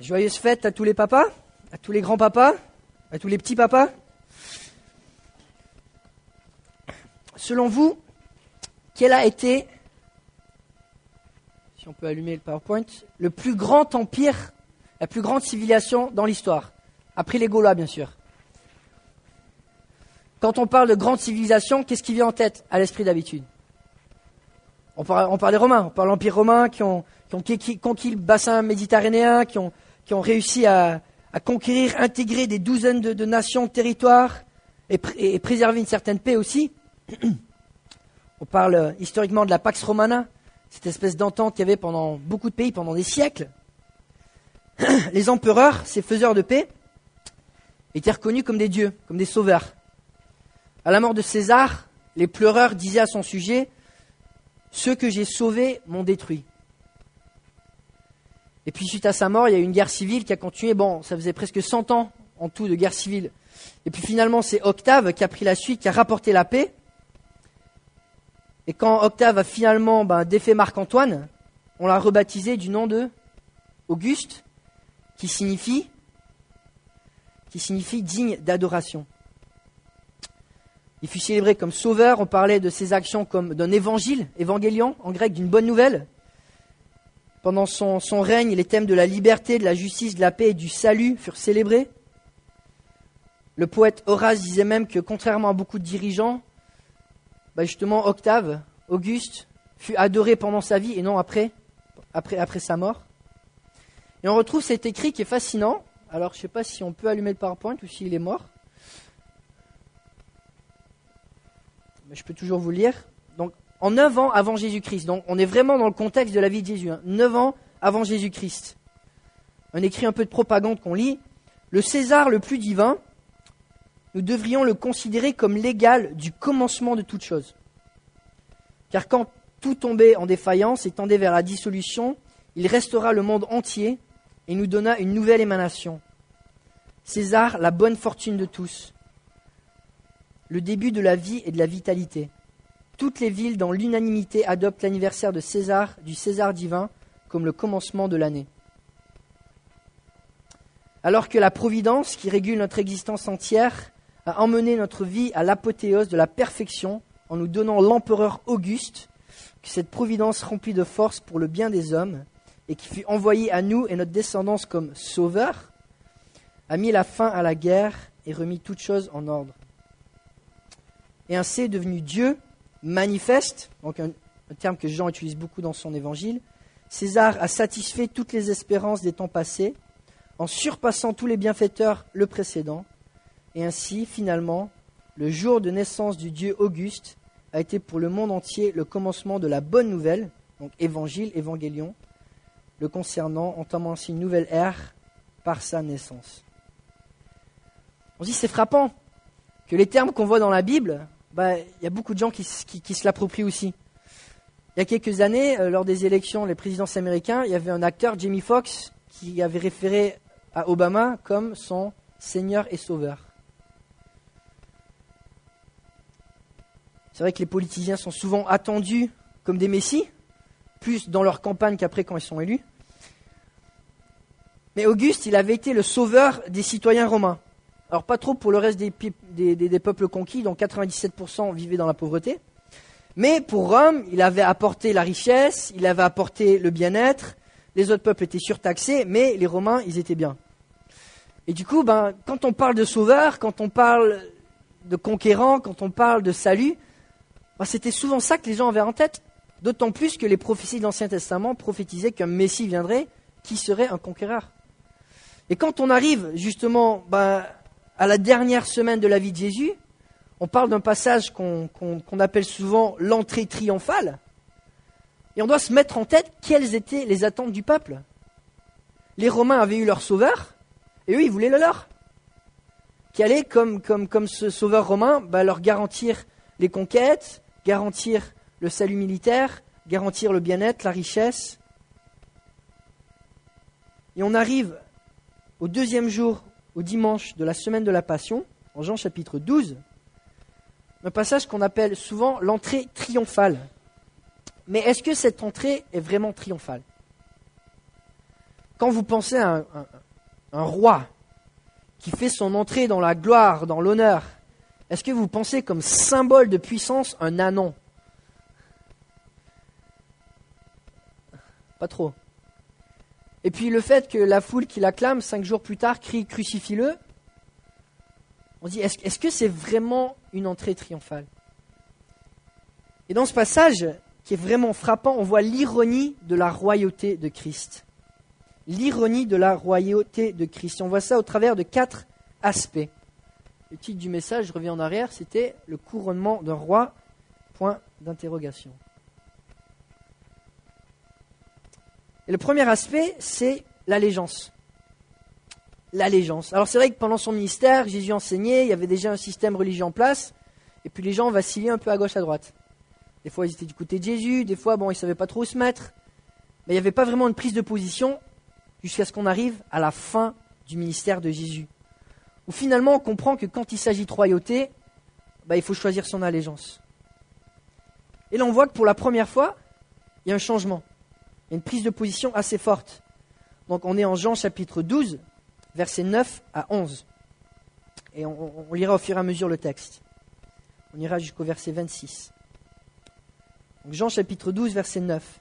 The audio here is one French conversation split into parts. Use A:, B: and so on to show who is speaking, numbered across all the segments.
A: Joyeuse fête à tous les papas, à tous les grands-papas, à tous les petits papas. Selon vous, quel a été, si on peut allumer le PowerPoint, le plus grand empire, la plus grande civilisation dans l'histoire? Après les Gaulois, bien sûr. Quand on parle de grande civilisation, qu'est-ce qui vient en tête à l'esprit d'habitude? On parle, on parle, des Romains, on parle de l'Empire romain qui ont conquis le bassin méditerranéen, qui ont, qui ont réussi à, conquérir, intégrer des douzaines de, nations, de territoires et, préserver une certaine paix aussi. On parle historiquement de la Pax Romana, cette espèce d'entente qu'il y avait pendant beaucoup de pays, pendant des siècles. Les empereurs, ces faiseurs de paix, étaient reconnus comme des dieux, comme des sauveurs. À la mort de César, les pleureurs disaient à son sujet Ceux que j'ai sauvés m'ont détruit. Et puis suite à sa mort, il y a eu une guerre civile qui a continué. Bon, ça faisait presque 100 ans en tout de guerre civile. Et puis finalement, c'est Octave qui a pris la suite, qui a rapporté la paix. Et quand Octave a finalement ben, défait Marc-Antoine, on l'a rebaptisé du nom de Auguste, qui signifie, qui signifie digne d'adoration. Il fut célébré comme sauveur, on parlait de ses actions comme d'un évangile, évangélion en grec, d'une bonne nouvelle. Pendant son, règne, les thèmes de la liberté, de la justice, de la paix et du salut furent célébrés. Le poète Horace disait même que, contrairement à beaucoup de dirigeants, bah, justement Octave, Auguste, fut adoré pendant sa vie et non après, après, après sa mort. Et on retrouve cet écrit qui est fascinant. Alors, je ne sais pas si on peut allumer le PowerPoint ou s'il est mort. Mais je peux toujours vous lire en 9 ans avant Jésus-Christ. Donc on est vraiment dans le contexte de la vie de Jésus. Hein. 9 ans avant Jésus-Christ. Un écrit un peu de propagande qu'on lit. Le César le plus divin, nous devrions le considérer comme l'égal du commencement de toute chose. Car quand tout tombait en défaillance et tendait vers la dissolution, il restera le monde entier et nous donna une nouvelle émanation. César, la bonne fortune de tous, le début de la vie et de la vitalité. Toutes les villes, dans l'unanimité, adoptent l'anniversaire de César, du César divin, comme le commencement de l'année. Alors que la Providence, qui régule notre existence entière, a emmené notre vie à l'apothéose de la perfection en nous donnant l'empereur Auguste, que cette Providence remplie de force pour le bien des hommes, et qui fut envoyé à nous et notre descendance comme sauveur, a mis la fin à la guerre et remis toutes choses en ordre. Et ainsi est devenu Dieu manifeste, donc un, terme que Jean utilise beaucoup dans son évangile, César a satisfait toutes les espérances des temps passés en surpassant tous les bienfaiteurs le précédent, et ainsi, finalement, le jour de naissance du Dieu Auguste a été pour le monde entier le commencement de la bonne nouvelle, donc évangile, évangélion, le concernant, entamant ainsi une nouvelle ère par sa naissance. On dit c'est frappant que les termes qu'on voit dans la Bible bah, il y a beaucoup de gens qui, se l'approprient aussi. Il y a quelques années, euh, lors des élections, les présidents américains, il y avait un acteur, Jamie Foxx, qui avait référé à Obama comme son Seigneur et Sauveur. C'est vrai que les politiciens sont souvent attendus comme des messies, plus dans leur campagne qu'après quand ils sont élus. Mais Auguste, il avait été le sauveur des citoyens romains. Alors pas trop pour le reste des, peuples conquis, dont 97% vivaient dans la pauvreté. Mais pour Rome, il avait apporté la richesse, il avait apporté le bien-être. Les autres peuples étaient surtaxés, mais les Romains, ils étaient bien. Et du coup, ben, quand on parle de sauveur, quand on parle de conquérant, quand on parle de salut, ben, c'était souvent ça que les gens avaient en tête. D'autant plus que les prophéties de l'Ancien Testament prophétisaient qu'un Messie viendrait qui serait un conquérant. Et quand on arrive justement ben, à la dernière semaine de la vie de Jésus, on parle d'un passage qu'on appelle souvent l'entrée triomphale. Et on doit se mettre en tête quelles étaient les attentes du peuple. Les Romains avaient eu leur sauveur, et eux, ils voulaient le leur. Qui allait, comme, ce sauveur romain, bah, leur garantir les conquêtes, garantir le salut militaire, garantir le bien-être, la richesse. Et on arrive au deuxième jour au dimanche de la semaine de la Passion, en Jean chapitre 12, un passage qu'on appelle souvent l'entrée triomphale. Mais est-ce que cette entrée est vraiment triomphale? Quand vous pensez à un, roi qui fait son entrée dans la gloire, dans l'honneur, est-ce que vous pensez comme symbole de puissance un anon? Pas trop. Et puis le fait que la foule qui l'acclame cinq jours plus tard crie crucifie-le, on dit est-ce que c'est vraiment une entrée triomphale? Et dans ce passage, qui est vraiment frappant, on voit l'ironie de la royauté de Christ. L'ironie de la royauté de Christ. On voit ça au travers de quatre aspects. Le titre du message, je reviens en arrière, c'était le couronnement d'un roi, point d'interrogation. Et le premier aspect, c'est l'allégeance. L'allégeance. Alors c'est vrai que pendant son ministère, Jésus enseignait, il y avait déjà un système religieux en place, et puis les gens vacillaient un peu à gauche, à droite. Des fois, ils étaient du côté de Jésus, des fois, bon, ils ne savaient pas trop où se mettre, mais il n'y avait pas vraiment de prise de position jusqu'à ce qu'on arrive à la fin du ministère de Jésus. Où finalement, on comprend que quand il s'agit de royauté, bah, il faut choisir son allégeance. Et là, on voit que pour la première fois, il y a un changement. Une prise de position assez forte. Donc on est en Jean chapitre 12, versets 9 à 11. Et on, lira au fur et à mesure le texte. On ira jusqu'au verset 26. Donc Jean chapitre 12, verset 9.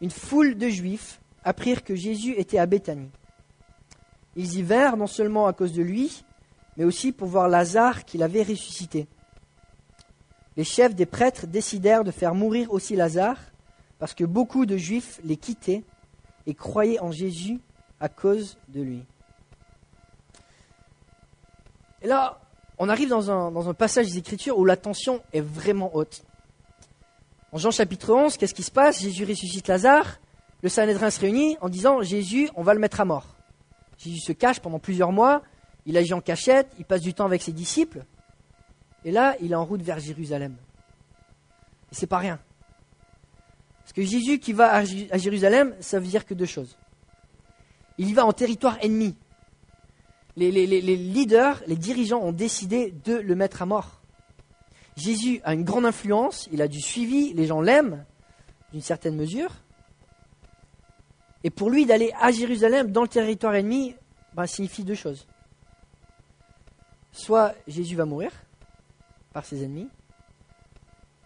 A: Une foule de Juifs apprirent que Jésus était à Béthanie. Ils y vinrent non seulement à cause de lui, mais aussi pour voir Lazare qu'il avait ressuscité. Les chefs des prêtres décidèrent de faire mourir aussi Lazare, parce que beaucoup de Juifs les quittaient et croyaient en Jésus à cause de lui. Et là, on arrive dans un, passage des Écritures où la tension est vraiment haute. En Jean chapitre 11, qu'est-ce qui se passe? Jésus ressuscite Lazare, le Sanhédrin se réunit en disant Jésus, on va le mettre à mort. Jésus se cache pendant plusieurs mois, il agit en cachette, il passe du temps avec ses disciples, et là, il est en route vers Jérusalem. Et c'est pas rien. Parce que Jésus qui va à Jérusalem, ça veut dire que deux choses. Il y va en territoire ennemi. Les, leaders, les dirigeants ont décidé de le mettre à mort. Jésus a une grande influence, il a du suivi, les gens l'aiment, d'une certaine mesure. Et pour lui, d'aller à Jérusalem, dans le territoire ennemi, ben, signifie deux choses. Soit Jésus va mourir par ses ennemis,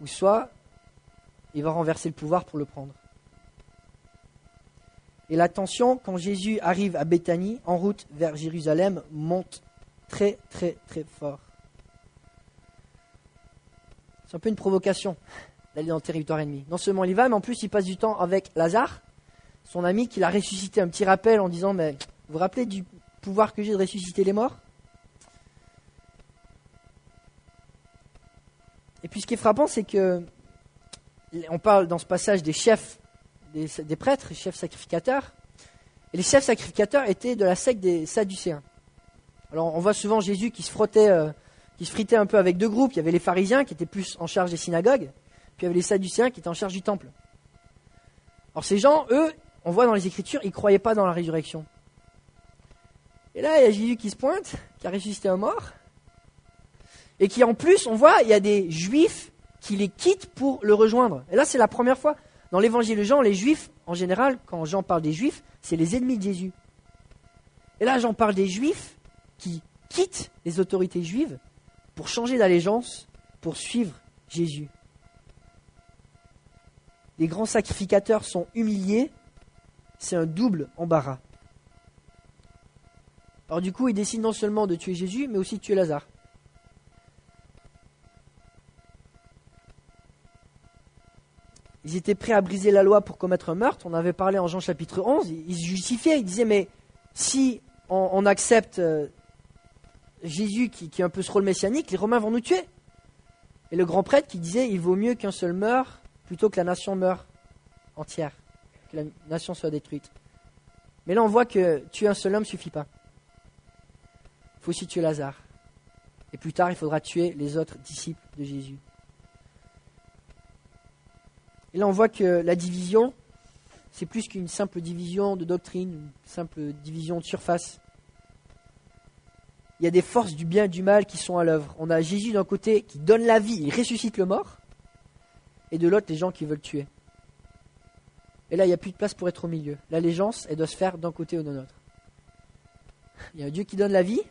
A: ou soit il va renverser le pouvoir pour le prendre. Et la tension, quand Jésus arrive à Béthanie, en route vers Jérusalem, monte très très très fort. C'est un peu une provocation d'aller dans le territoire ennemi. Non seulement il y va, mais en plus il passe du temps avec Lazare, son ami qui l'a ressuscité. Un petit rappel en disant, mais vous vous rappelez du pouvoir que j'ai de ressusciter les morts? Et puis ce qui est frappant, c'est que on parle dans ce passage des chefs, des, prêtres, des chefs sacrificateurs. Et les chefs sacrificateurs étaient de la secte des Sadducéens. Alors on voit souvent Jésus qui se frottait, euh, qui se fritait un peu avec deux groupes. Il y avait les pharisiens qui étaient plus en charge des synagogues, puis il y avait les Sadducéens qui étaient en charge du temple. Alors ces gens, eux, on voit dans les Écritures, ils ne croyaient pas dans la résurrection. Et là, il y a Jésus qui se pointe, qui a ressuscité un mort, et qui en plus, on voit, il y a des juifs qui les quitte pour le rejoindre. Et là, c'est la première fois. Dans l'évangile de Jean, les juifs, en général, quand Jean parle des juifs, c'est les ennemis de Jésus. Et là, Jean parle des juifs qui quittent les autorités juives pour changer d'allégeance, pour suivre Jésus. Les grands sacrificateurs sont humiliés, c'est un double embarras. Alors du coup, ils décident non seulement de tuer Jésus, mais aussi de tuer Lazare. Ils étaient prêts à briser la loi pour commettre un meurtre. On avait parlé en Jean chapitre 11. Ils se justifiaient. Ils disaient, mais si on, accepte euh, Jésus qui, qui, est un peu ce rôle messianique, les Romains vont nous tuer. Et le grand prêtre qui disait, il vaut mieux qu'un seul meure plutôt que la nation meure entière, que la nation soit détruite. Mais là, on voit que tuer un seul homme ne suffit pas. Il faut aussi tuer Lazare. Et plus tard, il faudra tuer les autres disciples de Jésus. Et là, on voit que la division, c'est plus qu'une simple division de doctrine, une simple division de surface. Il y a des forces du bien et du mal qui sont à l'œuvre. On a Jésus d'un côté qui donne la vie, il ressuscite le mort, et de l'autre les gens qui veulent tuer. Et là, il n'y a plus de place pour être au milieu. L'allégeance, elle doit se faire d'un côté ou de l'autre. Il y a un Dieu qui donne la vie,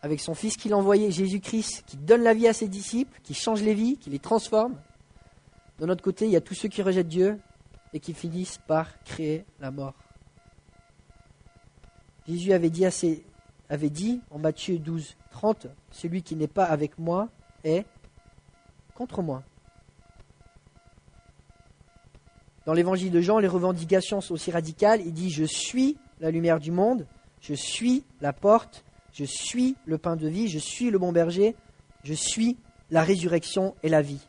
A: avec son Fils qu'il a envoyé, Jésus-Christ, qui donne la vie à ses disciples, qui change les vies, qui les transforme. De notre côté, il y a tous ceux qui rejettent Dieu et qui finissent par créer la mort. Jésus avait dit, avait dit en Matthieu 12, 30, Celui qui n'est pas avec moi est contre moi. Dans l'évangile de Jean, les revendications sont aussi radicales. Il dit Je suis la lumière du monde, je suis la porte, je suis le pain de vie, je suis le bon berger, je suis la résurrection et la vie.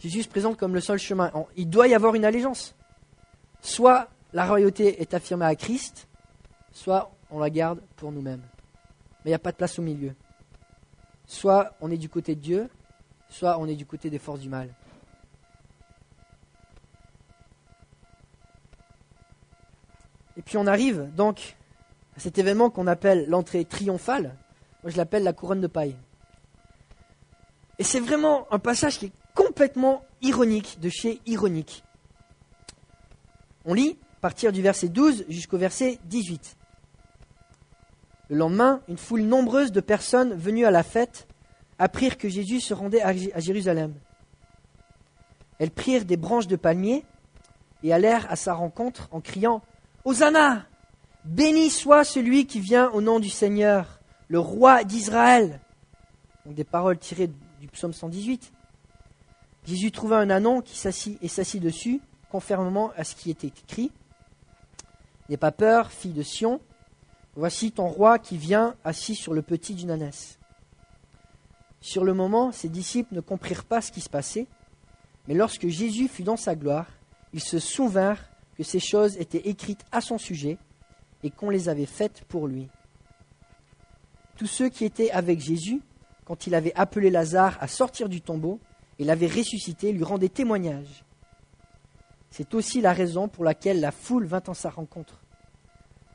A: Jésus se présente comme le seul chemin. Il doit y avoir une allégeance. Soit la royauté est affirmée à Christ, soit on la garde pour nous-mêmes. Mais il n'y a pas de place au milieu. Soit on est du côté de Dieu, soit on est du côté des forces du mal. Et puis on arrive donc à cet événement qu'on appelle l'entrée triomphale. Moi je l'appelle la couronne de paille. Et c'est vraiment un passage qui est complètement ironique, de chez ironique. On lit partir du verset 12 jusqu'au verset 18. Le lendemain, une foule nombreuse de personnes venues à la fête apprirent que Jésus se rendait à Jérusalem. Elles prirent des branches de palmier et allèrent à sa rencontre en criant Hosanna Béni soit celui qui vient au nom du Seigneur, le roi d'Israël. Donc des paroles tirées du psaume 118. Jésus trouva un anon qui s'assit et s'assit dessus, conformément à ce qui était écrit. N'aie pas peur, fille de Sion, voici ton roi qui vient assis sur le petit d'une ânesse. Sur le moment, ses disciples ne comprirent pas ce qui se passait, mais lorsque Jésus fut dans sa gloire, ils se souvinrent que ces choses étaient écrites à son sujet et qu'on les avait faites pour lui. Tous ceux qui étaient avec Jésus, quand il avait appelé Lazare à sortir du tombeau et l'avait ressuscité, lui rendaient témoignage. C'est aussi la raison pour laquelle la foule vint en sa rencontre,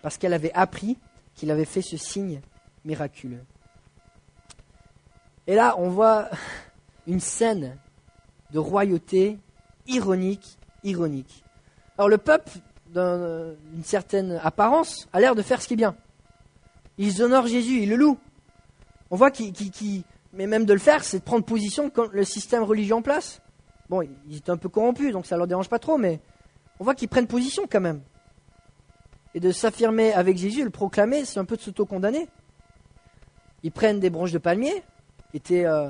A: parce qu'elle avait appris qu'il avait fait ce signe miraculeux. Et là, on voit une scène de royauté ironique, ironique. Alors le peuple, d'une certaine apparence, a l'air de faire ce qui est bien. Ils honorent Jésus, ils le louent. On voit qu'ils, mais même de le faire, c'est de prendre position quand le système religieux en place. Bon, ils étaient un peu corrompus, donc ça leur dérange pas trop, mais on voit qu'ils prennent position quand même. Et de s'affirmer avec Jésus, le proclamer, c'est un peu de s'auto-condamner. Ils prennent des branches de palmier, qui étaient euh,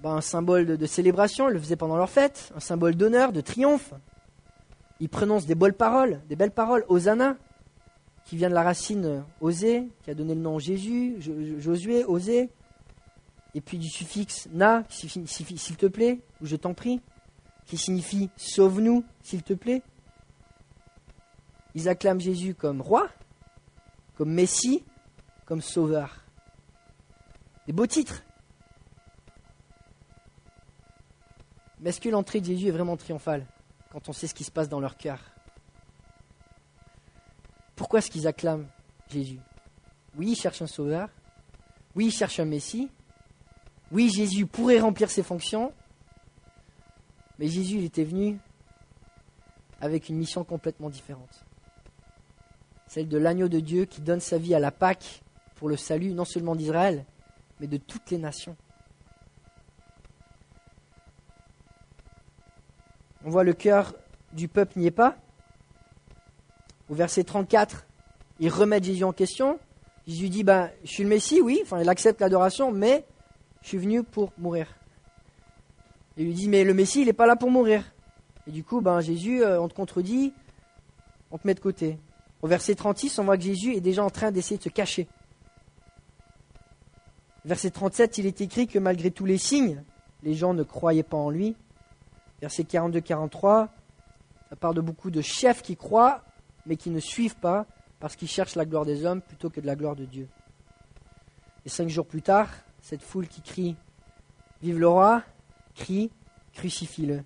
A: ben, un symbole de, célébration, ils le faisaient pendant leur fête, un symbole d'honneur, de triomphe. Il prononce des belles paroles, des belles paroles, Hosanna, qui vient de la racine Osée, qui a donné le nom Jésus, Josué, Osée, et puis du suffixe na, s'il te plaît, ou je t'en prie, qui signifie sauve-nous, s'il te plaît. Ils acclament Jésus comme roi, comme Messie, comme sauveur. Des beaux titres. Mais est-ce que l'entrée de Jésus est vraiment triomphale quand on sait ce qui se passe dans leur cœur? Pourquoi est-ce qu'ils acclament Jésus? Oui, ils cherchent un sauveur. Oui, ils cherchent un Messie. Oui, Jésus pourrait remplir ses fonctions. Mais Jésus, était venu avec une mission complètement différente. Celle de l'agneau de Dieu qui donne sa vie à la Pâque pour le salut non seulement d'Israël, mais de toutes les nations. On voit le cœur du peuple n'y est pas. Au verset 34, ils remettent Jésus en question. Jésus dit, ben, je suis le Messie, oui, enfin, il accepte l'adoration, mais je suis venu pour mourir. Il lui dit, mais le Messie, il n'est pas là pour mourir. Et du coup, ben, Jésus, euh, on te contredit, on te met de côté. Au verset 36, on voit que Jésus est déjà en train d'essayer de se cacher. Verset 37, il est écrit que malgré tous les signes, les gens ne croyaient pas en lui. Verset 42-43, ça parle de beaucoup de chefs qui croient, mais qui ne suivent pas, parce qu'ils cherchent la gloire des hommes plutôt que de la gloire de Dieu. Et cinq jours plus tard, cette foule qui crie Vive le roi crie Crucifie-le.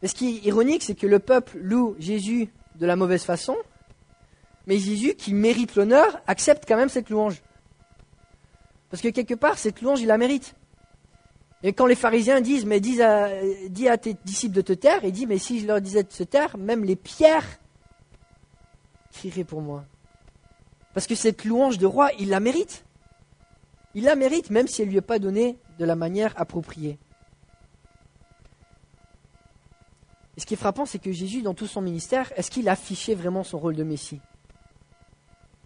A: Mais ce qui est ironique, c'est que le peuple loue Jésus de la mauvaise façon, mais Jésus, qui mérite l'honneur, accepte quand même cette louange. Parce que quelque part, cette louange, il la mérite. Et quand les pharisiens disent, mais dis à, tes disciples de te taire, il dit, mais si je leur disais de se taire, même les pierres crieraient pour moi. Parce que cette louange de roi, il la mérite. Il la mérite, même si elle ne lui est pas donnée de la manière appropriée. Et ce qui est frappant, c'est que Jésus, dans tout son ministère, est-ce qu'il affichait vraiment son rôle de Messie?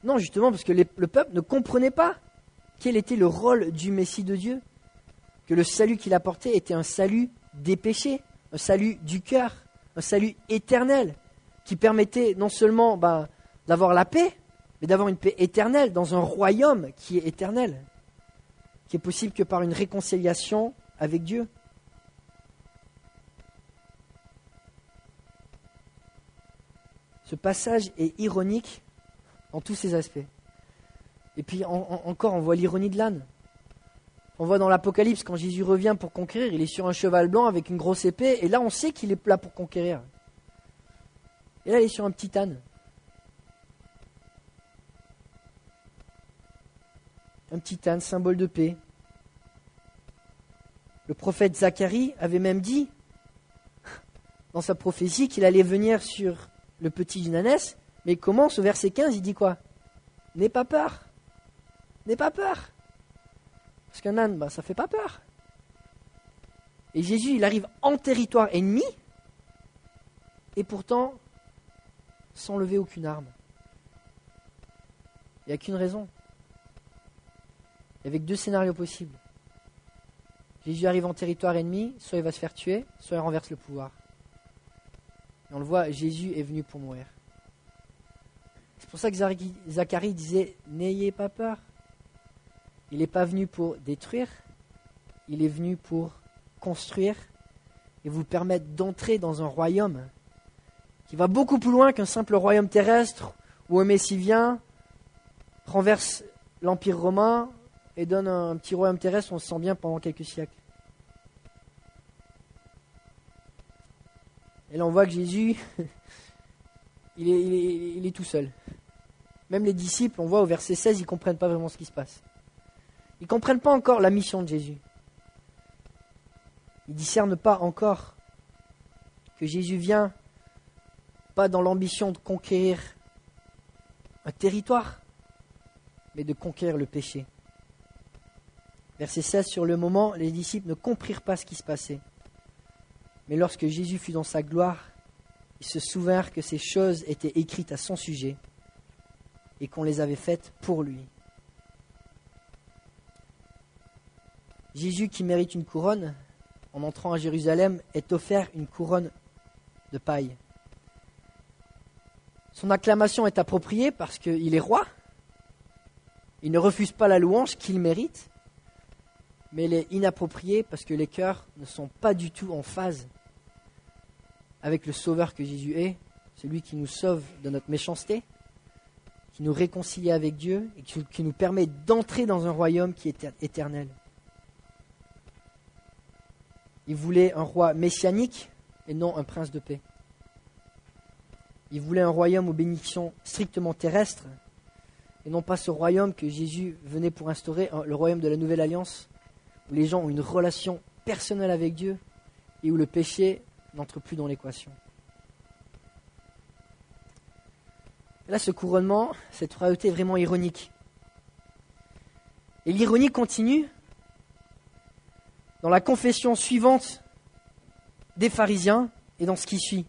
A: Non, justement, parce que le peuple ne comprenait pas quel était le rôle du Messie de Dieu. Que le salut qu'il apportait était un salut des péchés, un salut du cœur, un salut éternel, qui permettait non seulement ben, d'avoir la paix, mais d'avoir une paix éternelle dans un royaume qui est éternel, qui est possible que par une réconciliation avec Dieu. Ce passage est ironique en tous ses aspects. Et puis encore, on voit l'ironie de l'âne. On voit dans l'Apocalypse, quand Jésus revient pour conquérir, il est sur un cheval blanc avec une grosse épée, et là on sait qu'il est là pour conquérir. Et là il est sur un petit âne. Un petit âne, symbole de paix. Le prophète Zacharie avait même dit, dans sa prophétie, qu'il allait venir sur le petit ânesse, mais commence au verset 15, il dit quoi? N'aie pas peur. N'aie pas peur. Parce qu'un âne, bah, ça fait pas peur. Et Jésus, il arrive en territoire ennemi, et pourtant, sans lever aucune arme. Il n'y a qu'une raison. Avec deux scénarios possibles. Jésus arrive en territoire ennemi, soit il va se faire tuer, soit il renverse le pouvoir. Et on le voit, Jésus est venu pour mourir. C'est pour ça que Zacharie disait N'ayez pas peur. Il n'est pas venu pour détruire, il est venu pour construire et vous permettre d'entrer dans un royaume qui va beaucoup plus loin qu'un simple royaume terrestre où un Messie vient, renverse l'Empire romain et donne un petit royaume terrestre on se sent bien pendant quelques siècles. Et là on voit que Jésus, il, est, il est tout seul. Même les disciples, on voit au verset 16, ils ne comprennent pas vraiment ce qui se passe. Ils ne comprennent pas encore la mission de Jésus. Ils ne discernent pas encore que Jésus vient pas dans l'ambition de conquérir un territoire, mais de conquérir le péché. Verset 16, sur le moment, les disciples ne comprirent pas ce qui se passait. Mais lorsque Jésus fut dans sa gloire, ils se souvinrent que ces choses étaient écrites à son sujet et qu'on les avait faites pour lui. Jésus qui mérite une couronne, en entrant à Jérusalem, est offert une couronne de paille. Son acclamation est appropriée parce qu'il est roi. Il ne refuse pas la louange qu'il mérite, mais elle est inappropriée parce que les cœurs ne sont pas du tout en phase avec le Sauveur que Jésus est, celui qui nous sauve de notre méchanceté, qui nous réconcilie avec Dieu et qui nous permet d'entrer dans un royaume qui est éternel. Il voulait un roi messianique et non un prince de paix. Il voulait un royaume aux bénédictions strictement terrestres et non pas ce royaume que Jésus venait pour instaurer, le royaume de la nouvelle alliance, où les gens ont une relation personnelle avec Dieu et où le péché n'entre plus dans l'équation. Là, ce couronnement, cette royauté est vraiment ironique. Et l'ironie continue dans la confession suivante des pharisiens et dans ce qui suit.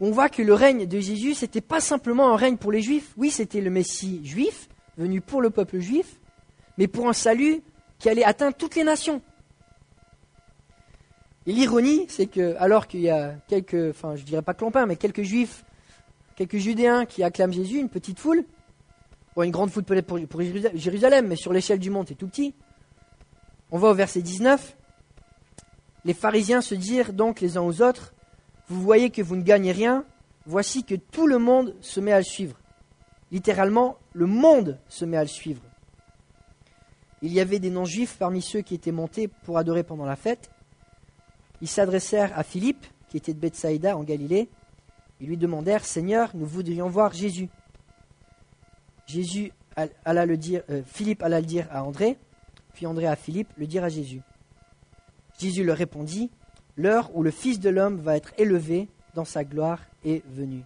A: On voit que le règne de Jésus, ce n'était pas simplement un règne pour les juifs. Oui, c'était le Messie juif, venu pour le peuple juif, mais pour un salut qui allait atteindre toutes les nations. Et l'ironie, c'est que, alors qu'il y a quelques, enfin, je dirais pas clompins, mais quelques juifs, quelques judéens qui acclament Jésus, une petite foule, ou une grande foule peut-être pour Jérusalem, mais sur l'échelle du monde, c'est tout petit. On va au verset 19. Les pharisiens se dirent donc les uns aux autres, Vous voyez que vous ne gagnez rien, voici que tout le monde se met à le suivre. Littéralement, le monde se met à le suivre. Il y avait des non-juifs parmi ceux qui étaient montés pour adorer pendant la fête. Ils s'adressèrent à Philippe, qui était de Bethsaïda en Galilée. Ils lui demandèrent Seigneur, nous voudrions voir Jésus. Jésus alla le dire, euh, Philippe alla le dire à André puis André à Philippe le dire à Jésus. Jésus leur répondit, L'heure où le Fils de l'homme va être élevé dans sa gloire est venue.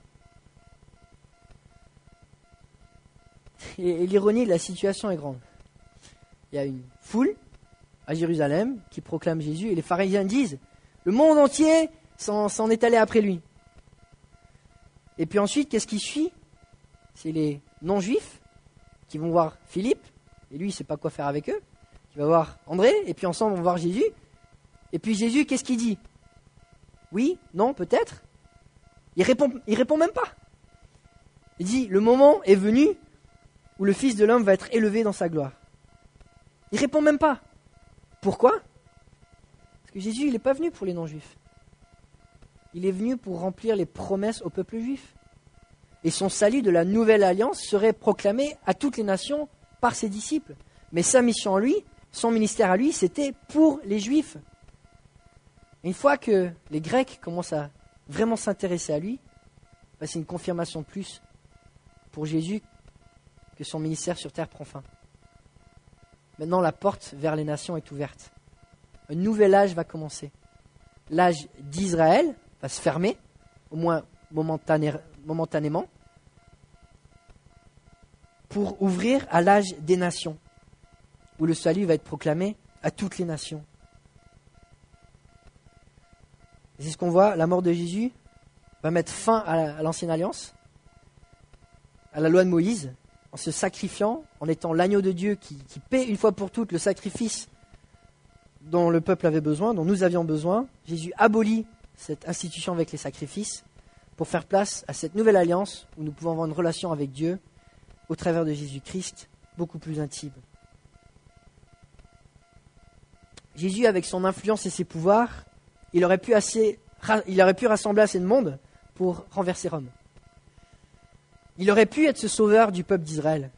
A: Et, l'ironie de la situation est grande. Il y a une foule à Jérusalem qui proclame Jésus et les pharisiens disent, le monde entier s'en est allé après lui. Et puis ensuite, qu'est-ce qui suit? C'est les non-juifs qui vont voir Philippe, et lui, il ne sait pas quoi faire avec eux. Il va voir André, et puis ensemble, on va voir Jésus. Et puis Jésus, qu'est-ce qu'il dit? Oui Non Peut-être Il répond, il répond même pas. Il dit, le moment est venu où le Fils de l'homme va être élevé dans sa gloire. Il répond même pas. Pourquoi? Parce que Jésus, il n'est pas venu pour les non-juifs. Il est venu pour remplir les promesses au peuple juif. Et son salut de la nouvelle alliance serait proclamé à toutes les nations par ses disciples. Mais sa mission à lui, son ministère à lui, c'était pour les juifs. une fois que les Grecs commencent à vraiment s'intéresser à lui, bah, c'est une confirmation plus pour Jésus que son ministère sur terre prend fin. Maintenant, la porte vers les nations est ouverte. Un nouvel âge va commencer. L'âge d'Israël va se fermer, au moins momentanément, pour ouvrir à l'âge des nations, où le salut va être proclamé à toutes les nations. C'est ce qu'on voit, la mort de Jésus va mettre fin à l'ancienne alliance, à la loi de Moïse, en se sacrifiant, en étant l'agneau de Dieu qui, paie une fois pour toutes le sacrifice dont le peuple avait besoin, dont nous avions besoin. Jésus abolit cette institution avec les sacrifices pour faire place à cette nouvelle alliance où nous pouvons avoir une relation avec Dieu au travers de Jésus-Christ beaucoup plus intime. Jésus, avec son influence et ses pouvoirs, il aurait pu rassembler assez de monde pour renverser Rome. Il aurait pu être ce sauveur du peuple d'Israël.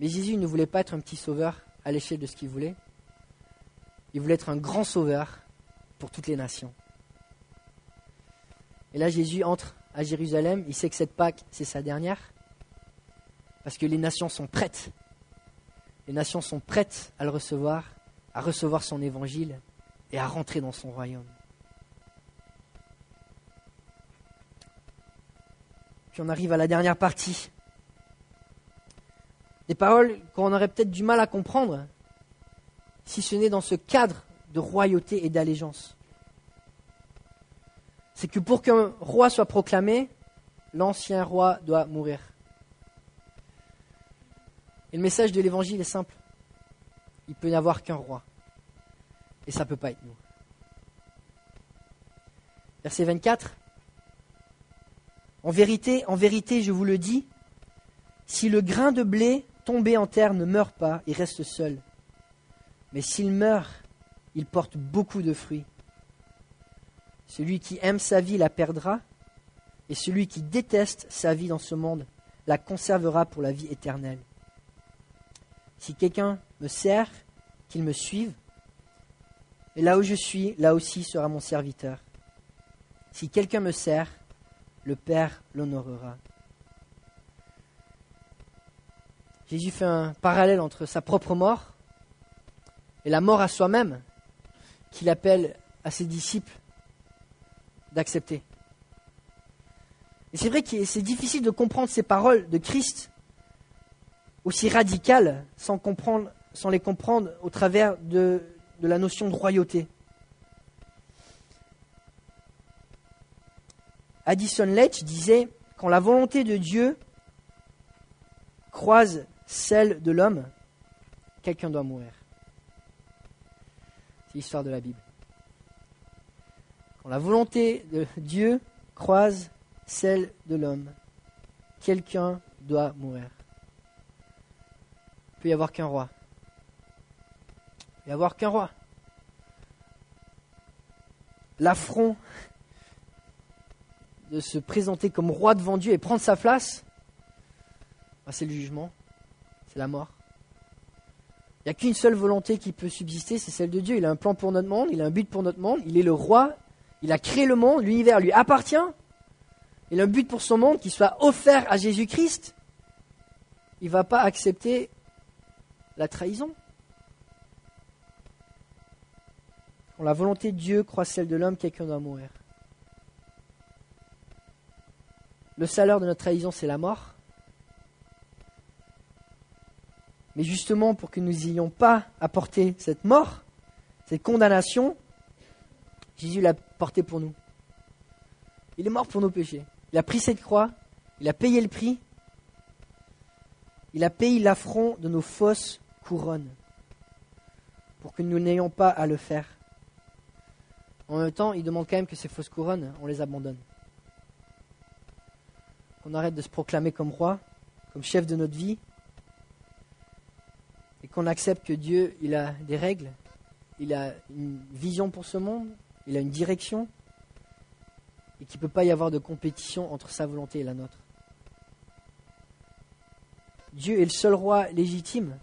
A: Mais Jésus ne voulait pas être un petit sauveur à l'échelle de ce qu'il voulait. Il voulait être un grand sauveur pour toutes les nations. Et là, Jésus entre à Jérusalem. Il sait que cette Pâque, c'est sa dernière. Parce que les nations sont prêtes. Les nations sont prêtes à le recevoir, à recevoir son évangile et à rentrer dans son royaume. Puis on arrive à la dernière partie. Des paroles qu'on aurait peut-être du mal à comprendre si ce n'est dans ce cadre de royauté et d'allégeance. C'est que pour qu'un roi soit proclamé, l'ancien roi doit mourir. Et le message de l'évangile est simple. Il peut n'y avoir qu'un roi. Et ça ne peut pas être nous. Verset 24. En vérité, en vérité, je vous le dis, si le grain de blé tombé en terre ne meurt pas, il reste seul. Mais s'il meurt, il porte beaucoup de fruits. Celui qui aime sa vie la perdra, et celui qui déteste sa vie dans ce monde la conservera pour la vie éternelle. Si quelqu'un me sert, qu'il me suive, et là où je suis, là aussi sera mon serviteur. Si quelqu'un me sert, le Père l'honorera. Jésus fait un parallèle entre sa propre mort et la mort à soi-même qu'il appelle à ses disciples d'accepter. Et c'est vrai que c'est difficile de comprendre ces paroles de Christ aussi radicales sans, les comprendre au travers de la notion de royauté. Addison Letch disait Quand la volonté de Dieu croise celle de l'homme, quelqu'un doit mourir. C'est l'histoire de la Bible. Quand la volonté de Dieu croise celle de l'homme, quelqu'un doit mourir. Il peut y avoir qu'un roi. Il peut y avoir qu'un roi. L'affront de se présenter comme roi devant Dieu et prendre sa place, bah, c'est le jugement, c'est la mort. Il n'y a qu'une seule volonté qui peut subsister, c'est celle de Dieu. Il a un plan pour notre monde, il a un but pour notre monde, il est le roi, il a créé le monde, l'univers lui appartient. Il a un but pour son monde qui soit offert à Jésus-Christ. Il ne va pas accepter la trahison. Quand la volonté de Dieu croit celle de l'homme, quelqu'un doit mourir. Le salaire de notre trahison, c'est la mort. Mais justement, pour que nous n'ayons pas porter cette mort, cette condamnation, Jésus l'a porté pour nous. Il est mort pour nos péchés. Il a pris cette croix, il a payé le prix, il a payé l'affront de nos fausses couronnes pour que nous n'ayons pas à le faire. En même temps, il demande quand même que ces fausses couronnes, on les abandonne. Qu'on arrête de se proclamer comme roi, comme chef de notre vie, et qu'on accepte que Dieu, il a des règles, il a une vision pour ce monde, il a une direction, et qu'il ne peut pas y avoir de compétition entre sa volonté et la nôtre. Dieu est le seul roi légitime,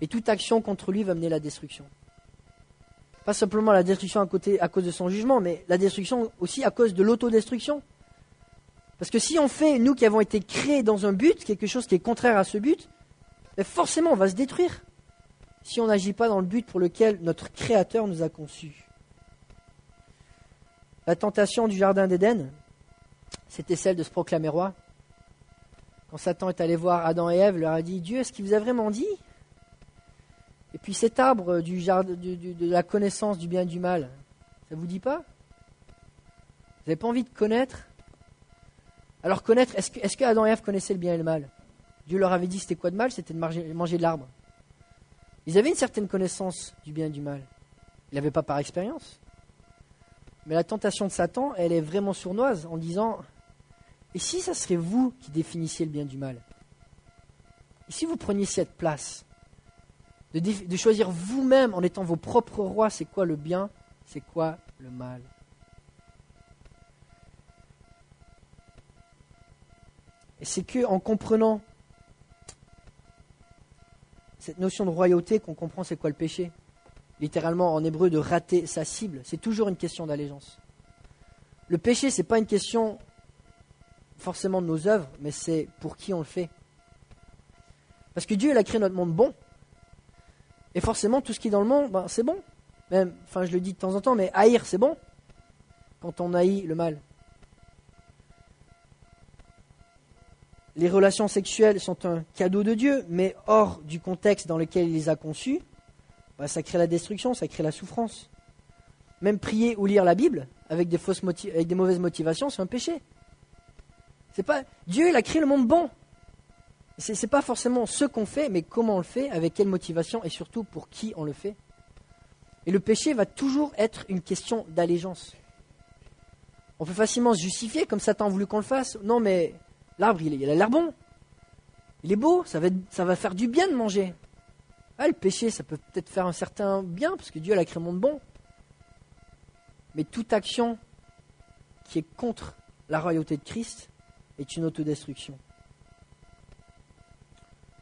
A: et toute action contre lui va mener la destruction. Pas simplement la destruction à, côté, à cause de son jugement, mais la destruction aussi à cause de l'autodestruction. Parce que si on fait, nous qui avons été créés dans un but, quelque chose qui est contraire à ce but, ben forcément on va se détruire si on n'agit pas dans le but pour lequel notre Créateur nous a conçus. La tentation du Jardin d'Éden, c'était celle de se proclamer roi. Quand Satan est allé voir Adam et Ève, leur a dit Dieu, est-ce qu'il vous a vraiment dit? Et puis cet arbre de la connaissance du bien et du mal, ça vous dit pas? Vous n'avez pas envie de connaître? Alors connaître, est-ce que, Adam et Ève connaissaient le bien et le mal? Dieu leur avait dit c'était quoi de mal? C'était de manger, de l'arbre. Ils avaient une certaine connaissance du bien et du mal. Ils l'avaient pas par expérience. Mais la tentation de Satan, elle est vraiment sournoise en disant Et si ça serait vous qui définissiez le bien du mal? Et si vous preniez cette place de choisir vous-même en étant vos propres rois, c'est quoi le bien, c'est quoi le mal? Et c'est que en comprenant cette notion de royauté qu'on comprend c'est quoi le péché littéralement en hébreu de rater sa cible. C'est toujours une question d'allégeance. Le péché, ce n'est pas une question forcément de nos œuvres, mais c'est pour qui on le fait. Parce que Dieu, il a créé notre monde bon. Et forcément, tout ce qui est dans le monde, ben, c'est bon. Même, enfin, je le dis de temps en temps, mais haïr, c'est bon. Quand on haït le mal. Les relations sexuelles sont un cadeau de Dieu, mais hors du contexte dans lequel il les a conçues, bah, ça crée la destruction, ça crée la souffrance. Même prier ou lire la Bible avec des, fausses avec des mauvaises motivations, c'est un péché. C'est pas Dieu, il a créé le monde bon. Ce n'est pas forcément ce qu'on fait, mais comment on le fait, avec quelle motivation et surtout pour qui on le fait. Et le péché va toujours être une question d'allégeance. On peut facilement se justifier comme Satan a voulu qu'on le fasse. Non, mais l'arbre, il, il a l'air bon. Il est beau, ça va, faire du bien de manger. Ah, le péché, ça peut peut-être faire un certain bien, parce que Dieu a créé le monde bon. Mais toute action qui est contre la royauté de Christ est une autodestruction.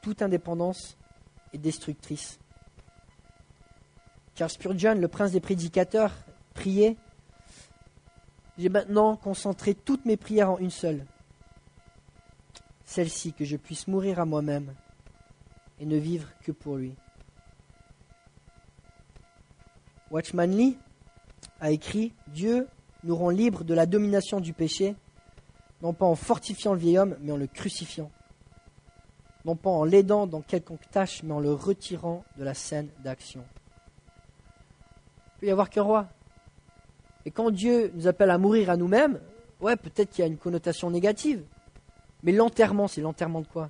A: Toute indépendance est destructrice. Car Spurgeon, le prince des prédicateurs, priait J'ai maintenant concentré toutes mes prières en une seule. Celle-ci, que je puisse mourir à moi-même et ne vivre que pour lui. Watchman Lee a écrit Dieu nous rend libres de la domination du péché, non pas en fortifiant le vieil homme, mais en le crucifiant. Non pas en l'aidant dans quelconque tâche, mais en le retirant de la scène d'action. Il peut y avoir qu'un roi. Et quand Dieu nous appelle à mourir à nous-mêmes, ouais, peut-être qu'il y a une connotation négative. Mais l'enterrement, c'est l'enterrement de quoi?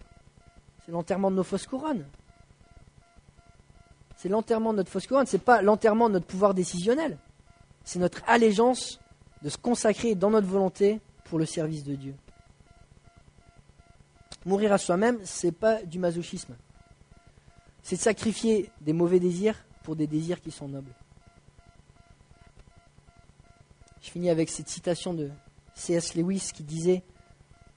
A: C'est l'enterrement de nos fausses couronnes. C'est l'enterrement de notre fausse couronne, ce n'est pas l'enterrement de notre pouvoir décisionnel. C'est notre allégeance de se consacrer dans notre volonté pour le service de Dieu. Mourir à soi-même, ce n'est pas du masochisme. C'est de sacrifier des mauvais désirs pour des désirs qui sont nobles. Je finis avec cette citation de C.S. Lewis qui disait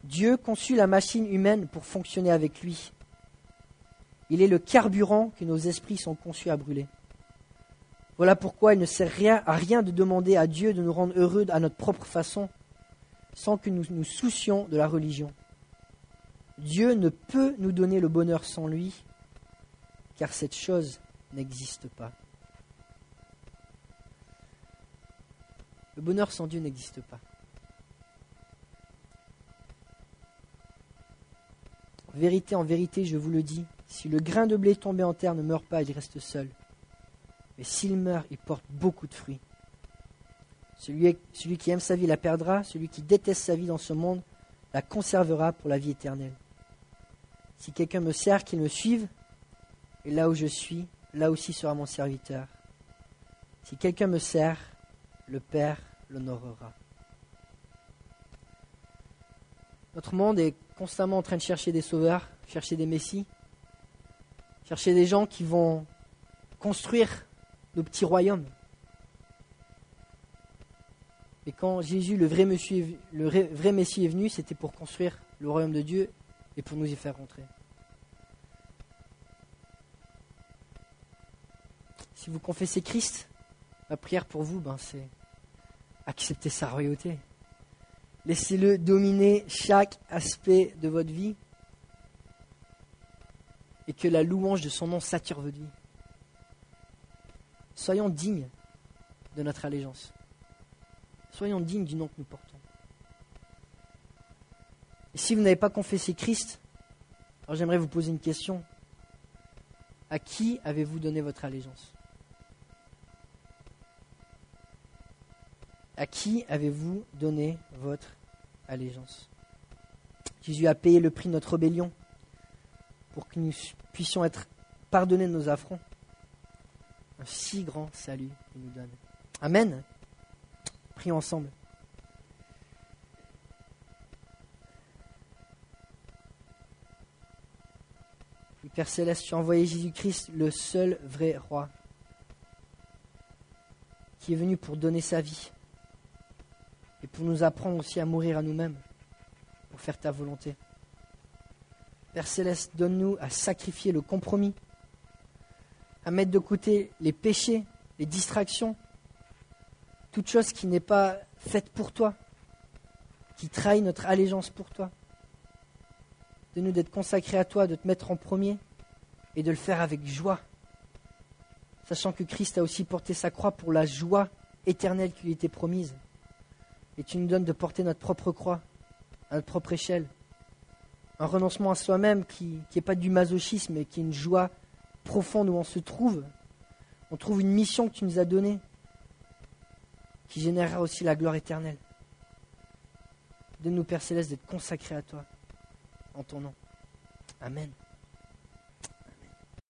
A: Dieu conçut la machine humaine pour fonctionner avec lui. Il est le carburant que nos esprits sont conçus à brûler. Voilà pourquoi il ne sert rien, à rien de demander à Dieu de nous rendre heureux à notre propre façon, sans que nous nous soucions de la religion. Dieu ne peut nous donner le bonheur sans lui, car cette chose n'existe pas. Le bonheur sans Dieu n'existe pas. Vérité, en vérité, je vous le dis, si le grain de blé tombé en terre ne meurt pas, il reste seul. Mais s'il meurt, il porte beaucoup de fruits. Celui, qui aime sa vie la perdra, celui qui déteste sa vie dans ce monde la conservera pour la vie éternelle. Si quelqu'un me sert, qu'il me suive, et là où je suis, là aussi sera mon serviteur. Si quelqu'un me sert, le Père l'honorera. Notre monde est constamment en train de chercher des sauveurs, chercher des messies, chercher des gens qui vont construire nos petits royaumes. Et quand Jésus, le vrai, Messie, le vrai Messie est venu, c'était pour construire le royaume de Dieu et pour nous y faire rentrer. Si vous confessez Christ, ma prière pour vous, ben, c'est accepter sa royauté. Laissez-le dominer chaque aspect de votre vie et que la louange de son nom sature votre vie. Soyons dignes de notre allégeance. Soyons dignes du nom que nous portons. Et si vous n'avez pas confessé Christ, alors j'aimerais vous poser une question. À qui avez-vous donné votre allégeance? À qui avez-vous donné votre allégeance? Jésus a payé le prix de notre rébellion pour que nous puissions être pardonnés de nos affronts. Un si grand salut qu'il nous donne. Amen. Prions ensemble. Père céleste, tu as envoyé Jésus-Christ, le seul vrai roi, qui est venu pour donner sa vie pour nous apprendre aussi à mourir à nous-mêmes, pour faire ta volonté. Père céleste, donne-nous à sacrifier le compromis, à mettre de côté les péchés, les distractions, toute chose qui n'est pas faite pour toi, qui trahit notre allégeance pour toi. De nous d'être consacrés à toi, de te mettre en premier et de le faire avec joie, sachant que Christ a aussi porté sa croix pour la joie éternelle qui lui était promise. Et tu nous donnes de porter notre propre croix, à notre propre échelle. Un renoncement à soi-même qui n'est pas du masochisme, mais qui est une joie profonde où on se trouve. On trouve une mission que tu nous as donnée, qui générera aussi la gloire éternelle. De nous, Père Céleste, d'être consacrés à toi, en ton nom. Amen.